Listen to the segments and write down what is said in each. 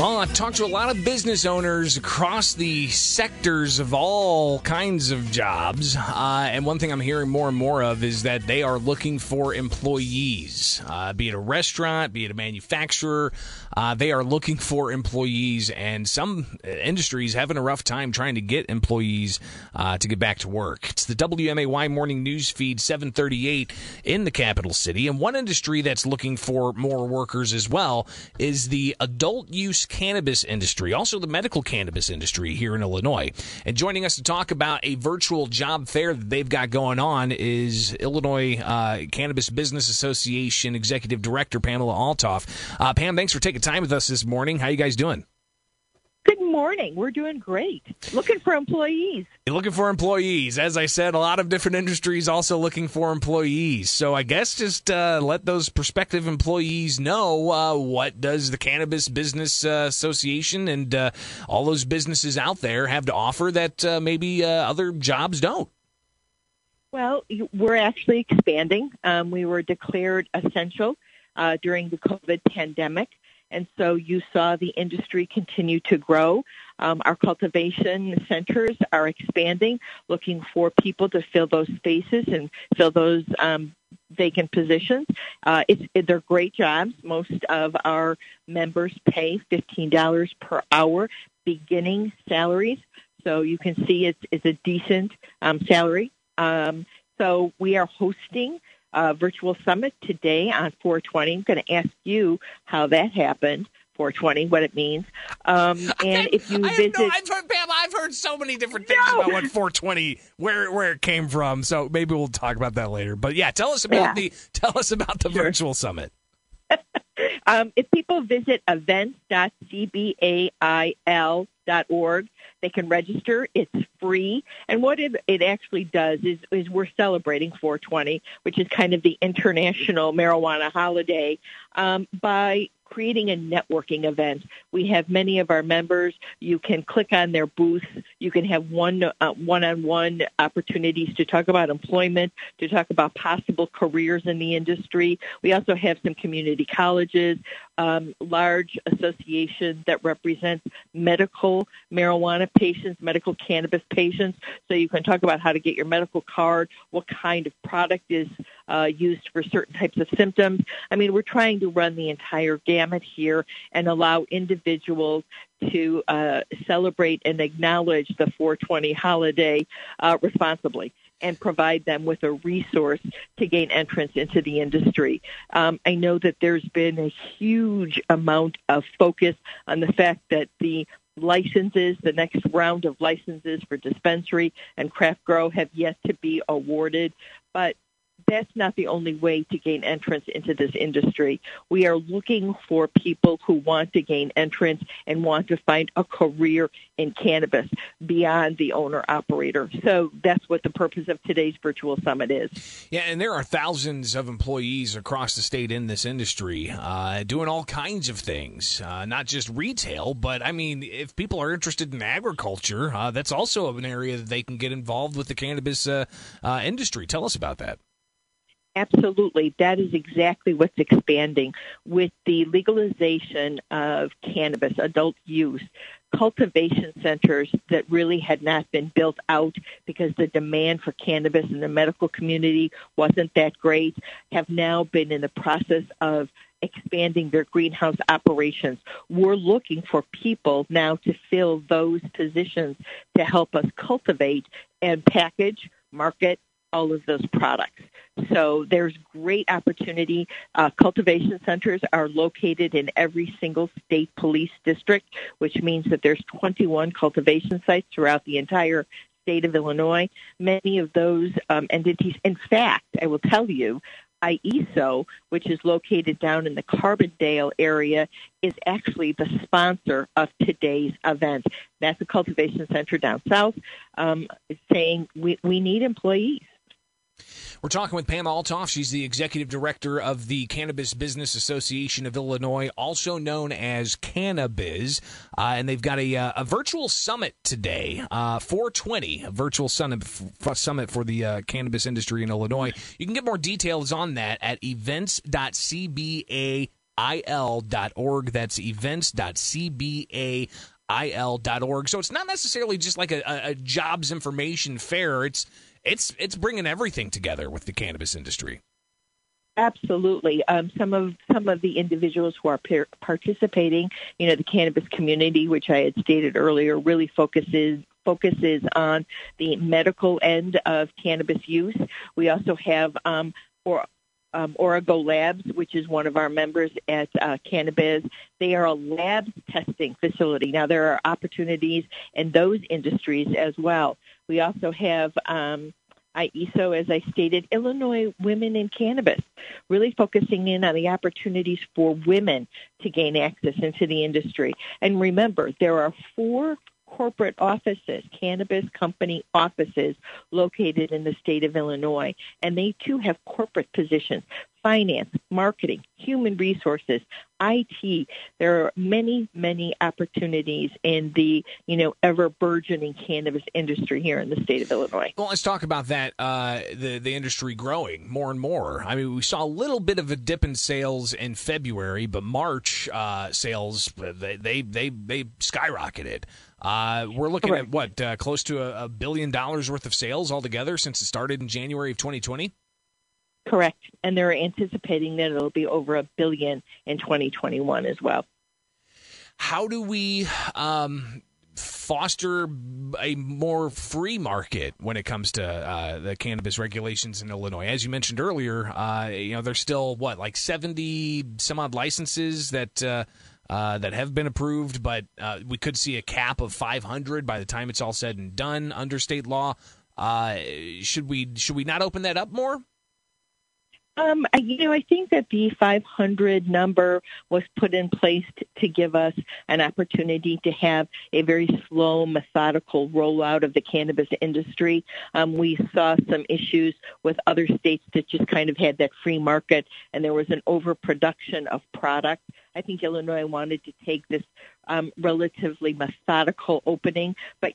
Well, I've talked to a lot of business owners across the sectors of all kinds of jobs. Uh, and one thing I'm hearing more and more of is that they are looking for employees, uh, be it a restaurant, be it a manufacturer. Uh, they are looking for employees, and some industries having a rough time trying to get employees uh, to get back to work. It's the WMAY morning news feed 738 in the capital city. And one industry that's looking for more workers as well is the adult use cannabis industry, also the medical cannabis industry here in Illinois. And joining us to talk about a virtual job fair that they've got going on is Illinois uh, Cannabis Business Association Executive Director Pamela Althoff. Uh, Pam, thanks for taking time with us this morning. How you guys doing? Good morning. We're doing great. Looking for employees. You're looking for employees. As I said, a lot of different industries also looking for employees. So I guess just uh, let those prospective employees know uh, what does the Cannabis Business uh, Association and uh, all those businesses out there have to offer that uh, maybe uh, other jobs don't. Well, we're actually expanding. Um, we were declared essential during the COVID pandemic. And so you saw the industry continue to grow. Um, our cultivation centers are expanding, looking for people to fill those spaces and fill those um, vacant positions. Uh, it's, it, they're great jobs. Most of our members pay $15 per hour beginning salaries. So you can see it's, it's a decent um, salary. Um, so we are hosting uh, virtual summit today on 420. I'm going to ask you how that happened. 420, what it means, um, and if you visit, no, I've heard, Pam, I've heard so many different things no. about what 420, where where it came from. So maybe we'll talk about that later. But yeah, tell us about yeah. the tell us about the sure. virtual summit. um, if people visit events.cbail.org, they can register. It's free. And what it, it actually does is, is we're celebrating 420, which is kind of the international marijuana holiday, um, by creating a networking event. We have many of our members. You can click on their booth. You can have one uh, one-on-one opportunities to talk about employment, to talk about possible careers in the industry. We also have some community colleges, um, large association that represents medical marijuana patients, medical cannabis patients. So you can talk about how to get your medical card, what kind of product is uh, used for certain types of symptoms. I mean, we're trying to run the entire gamut here and allow individuals to uh, celebrate and acknowledge the 420 holiday uh, responsibly and provide them with a resource to gain entrance into the industry. Um, I know that there's been a huge amount of focus on the fact that the licenses, the next round of licenses for dispensary and craft grow have yet to be awarded. But that's not the only way to gain entrance into this industry. We are looking for people who want to gain entrance and want to find a career in cannabis beyond the owner operator. So that's what the purpose of today's virtual summit is. Yeah, and there are thousands of employees across the state in this industry uh, doing all kinds of things, uh, not just retail, but I mean, if people are interested in agriculture, uh, that's also an area that they can get involved with the cannabis uh, uh, industry. Tell us about that. Absolutely. That is exactly what's expanding. With the legalization of cannabis, adult use, cultivation centers that really had not been built out because the demand for cannabis in the medical community wasn't that great have now been in the process of expanding their greenhouse operations. We're looking for people now to fill those positions to help us cultivate and package, market all of those products. So there's great opportunity. Uh, cultivation centers are located in every single state police district, which means that there's 21 cultivation sites throughout the entire state of Illinois. Many of those um, entities, in fact, I will tell you, IESO, which is located down in the Carbondale area, is actually the sponsor of today's event. That's a cultivation center down south um, saying we, we need employees. We're talking with Pam Althoff. She's the executive director of the Cannabis Business Association of Illinois, also known as Cannabiz. Uh, and they've got a, uh, a virtual summit today, uh, 420, a virtual summit, for the uh, cannabis industry in Illinois. You can get more details on that at events.cba il.org. That's events.cbail.org. So it's not necessarily just like a, a, jobs information fair. It's it's it's bringing everything together with the cannabis industry. Absolutely. Um, some of some of the individuals who are par- participating, you know, the cannabis community, which I had stated earlier, really focuses focuses on the medical end of cannabis use. We also have um, or um, Origo Labs, which is one of our members at uh, Cannabis. They are a lab testing facility. Now, there are opportunities in those industries as well. We also have um, IESO, as I stated, Illinois Women in Cannabis, really focusing in on the opportunities for women to gain access into the industry. And remember, there are four corporate offices, cannabis company offices located in the state of Illinois. And they too have corporate positions finance, marketing, human resources, IT. There are many, many opportunities in the, you know, ever burgeoning cannabis industry here in the state of Illinois. Well, let's talk about that, uh, the, the industry growing more and more. I mean, we saw a little bit of a dip in sales in February, but March uh, sales, they, they, they, they skyrocketed. Uh, we're looking Correct. at what, uh, close to a, a billion dollars worth of sales altogether since it started in January of 2020? Correct. And they're anticipating that it'll be over a billion in 2021 as well. How do we um, foster a more free market when it comes to uh, the cannabis regulations in Illinois? As you mentioned earlier, uh, you know, there's still what like 70 some odd licenses that. Uh, uh, that have been approved, but uh, we could see a cap of 500 by the time it's all said and done under state law. Uh, should we should we not open that up more? Um, you know, I think that the 500 number was put in place to, to give us an opportunity to have a very slow, methodical rollout of the cannabis industry. Um, we saw some issues with other states that just kind of had that free market, and there was an overproduction of product. I think Illinois wanted to take this um, relatively methodical opening, but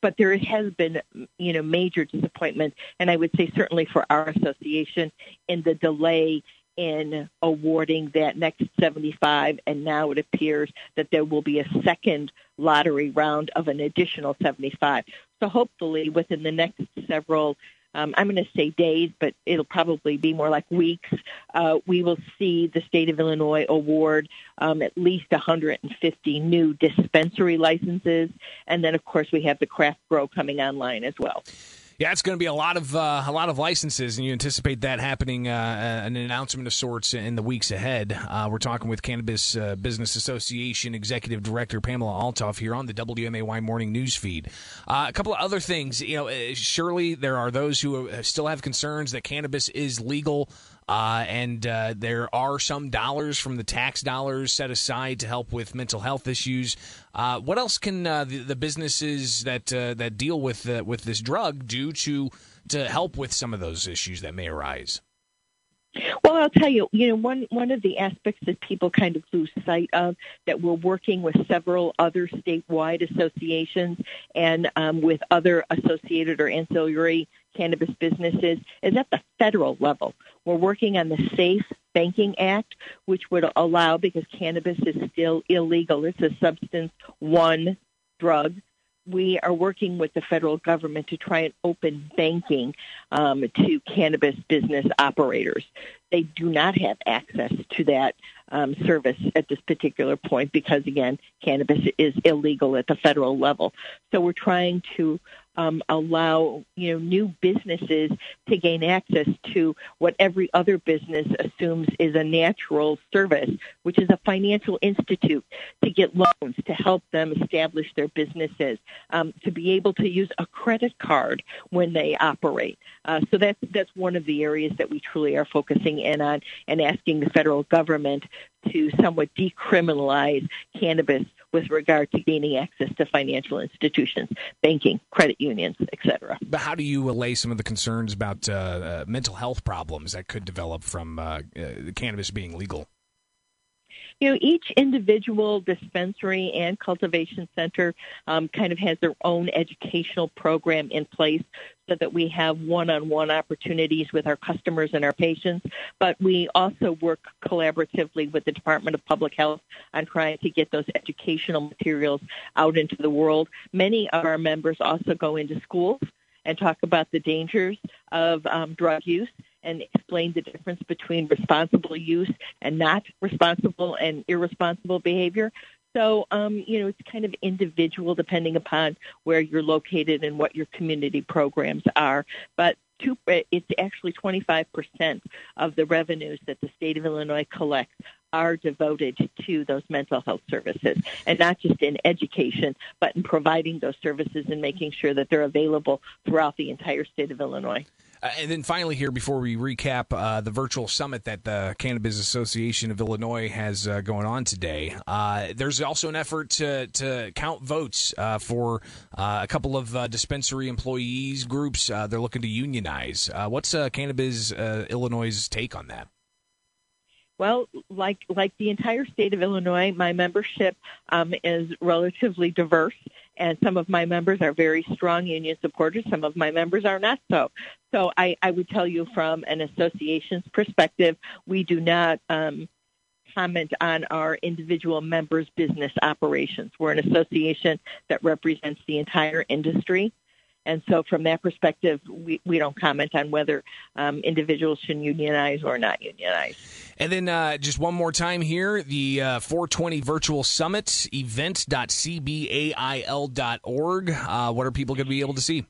but there has been, you know, major disappointment, and I would say certainly for our association in the delay in awarding that next 75, and now it appears that there will be a second lottery round of an additional 75. So hopefully, within the next several um, I'm going to say days, but it'll probably be more like weeks. Uh, we will see the state of Illinois award um, at least 150 new dispensary licenses, and then of course we have the craft grow coming online as well. Yeah, it's going to be a lot of uh, a lot of licenses, and you anticipate that happening uh, uh, an announcement of sorts in the weeks ahead. Uh, we're talking with Cannabis uh, Business Association Executive Director Pamela Althoff here on the WMAY Morning News Feed. Uh, a couple of other things, you know, surely there are those who still have concerns that cannabis is legal uh, and uh, there are some dollars from the tax dollars set aside to help with mental health issues. Uh, what else can uh, the, the, businesses that uh, that deal with uh, with this drug do to to help with some of those issues that may arise? Well, I'll tell you, you know, one one of the aspects that people kind of lose sight of that we're working with several other statewide associations and um, with other associated or ancillary cannabis businesses is at the federal level. We're working on the Safe Banking Act, which would allow, because cannabis is still illegal, it's a substance one drug. We are working with the federal government to try and open banking um, to cannabis business operators. They do not have access to that um, service at this particular point because, again, cannabis is illegal at the federal level. So we're trying to um, allow you know new businesses to gain access to what every other business assumes is a natural service, which is a financial institute to get loans to help them establish their businesses, um, to be able to use a credit card when they operate. Uh, so that's that's one of the areas that we truly are focusing in on and asking the federal government to somewhat decriminalize cannabis with regard to gaining access to financial institutions, banking, credit unions, etc. But how do you allay some of the concerns about uh, uh, mental health problems that could develop from uh, uh cannabis being legal? You know, each individual dispensary and cultivation center um, kind of has their own educational program in place so that we have one-on-one opportunities with our customers and our patients. But we also work collaboratively with the Department of Public Health on trying to get those educational materials out into the world. Many of our members also go into schools and talk about the dangers of um, drug use and explain the difference between responsible use and not responsible and irresponsible behavior. So, um, you know, it's kind of individual depending upon where you're located and what your community programs are. But two, it's actually 25% of the revenues that the state of Illinois collects are devoted to those mental health services and not just in education, but in providing those services and making sure that they're available throughout the entire state of Illinois. Uh, and then finally, here before we recap uh, the virtual summit that the Cannabis Association of Illinois has uh, going on today, uh, there's also an effort to to count votes uh, for uh, a couple of dispensary employees groups. they're looking to unionize. what's Cannabis Illinois' take on that? Well, like like the entire state of Illinois, my membership um, is relatively diverse, and some of my members are very strong union supporters. Some of my members are not so. So I, I would tell you from an association's perspective, we do not um, comment on our individual members' business operations. We're an association that represents the entire industry. And so, from that perspective, we, we don't comment on whether um, individuals should unionize or not unionize. And then, uh, just one more time here the uh, 420 Virtual Summit event.cbail.org. Uh, what are people going to be able to see?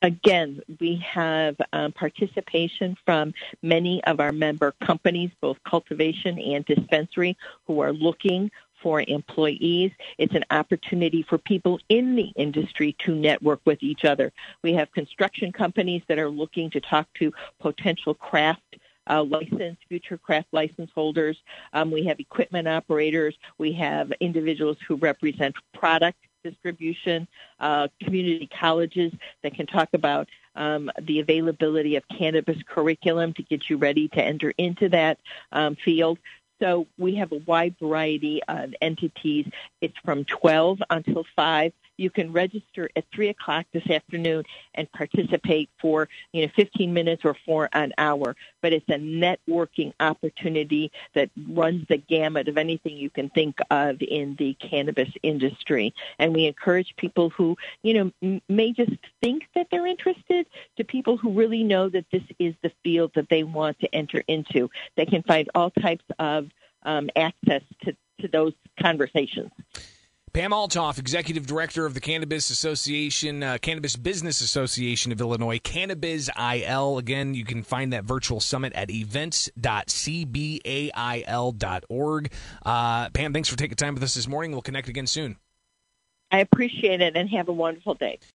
Again, we have um, participation from many of our member companies, both cultivation and dispensary, who are looking for employees. It's an opportunity for people in the industry to network with each other. We have construction companies that are looking to talk to potential craft uh, license, future craft license holders. Um, we have equipment operators. We have individuals who represent product distribution, uh, community colleges that can talk about um, the availability of cannabis curriculum to get you ready to enter into that um, field. So we have a wide variety of entities. It's from 12 until 5 you can register at three o'clock this afternoon and participate for you know 15 minutes or for an hour. But it's a networking opportunity that runs the gamut of anything you can think of in the cannabis industry. And we encourage people who you know m- may just think that they're interested to people who really know that this is the field that they want to enter into. They can find all types of um, access to, to those conversations. Pam Althoff, Executive Director of the Cannabis Association, uh, Cannabis Business Association of Illinois, Cannabis IL. Again, you can find that virtual summit at events.cbail.org. Uh, Pam, thanks for taking time with us this morning. We'll connect again soon. I appreciate it and have a wonderful day.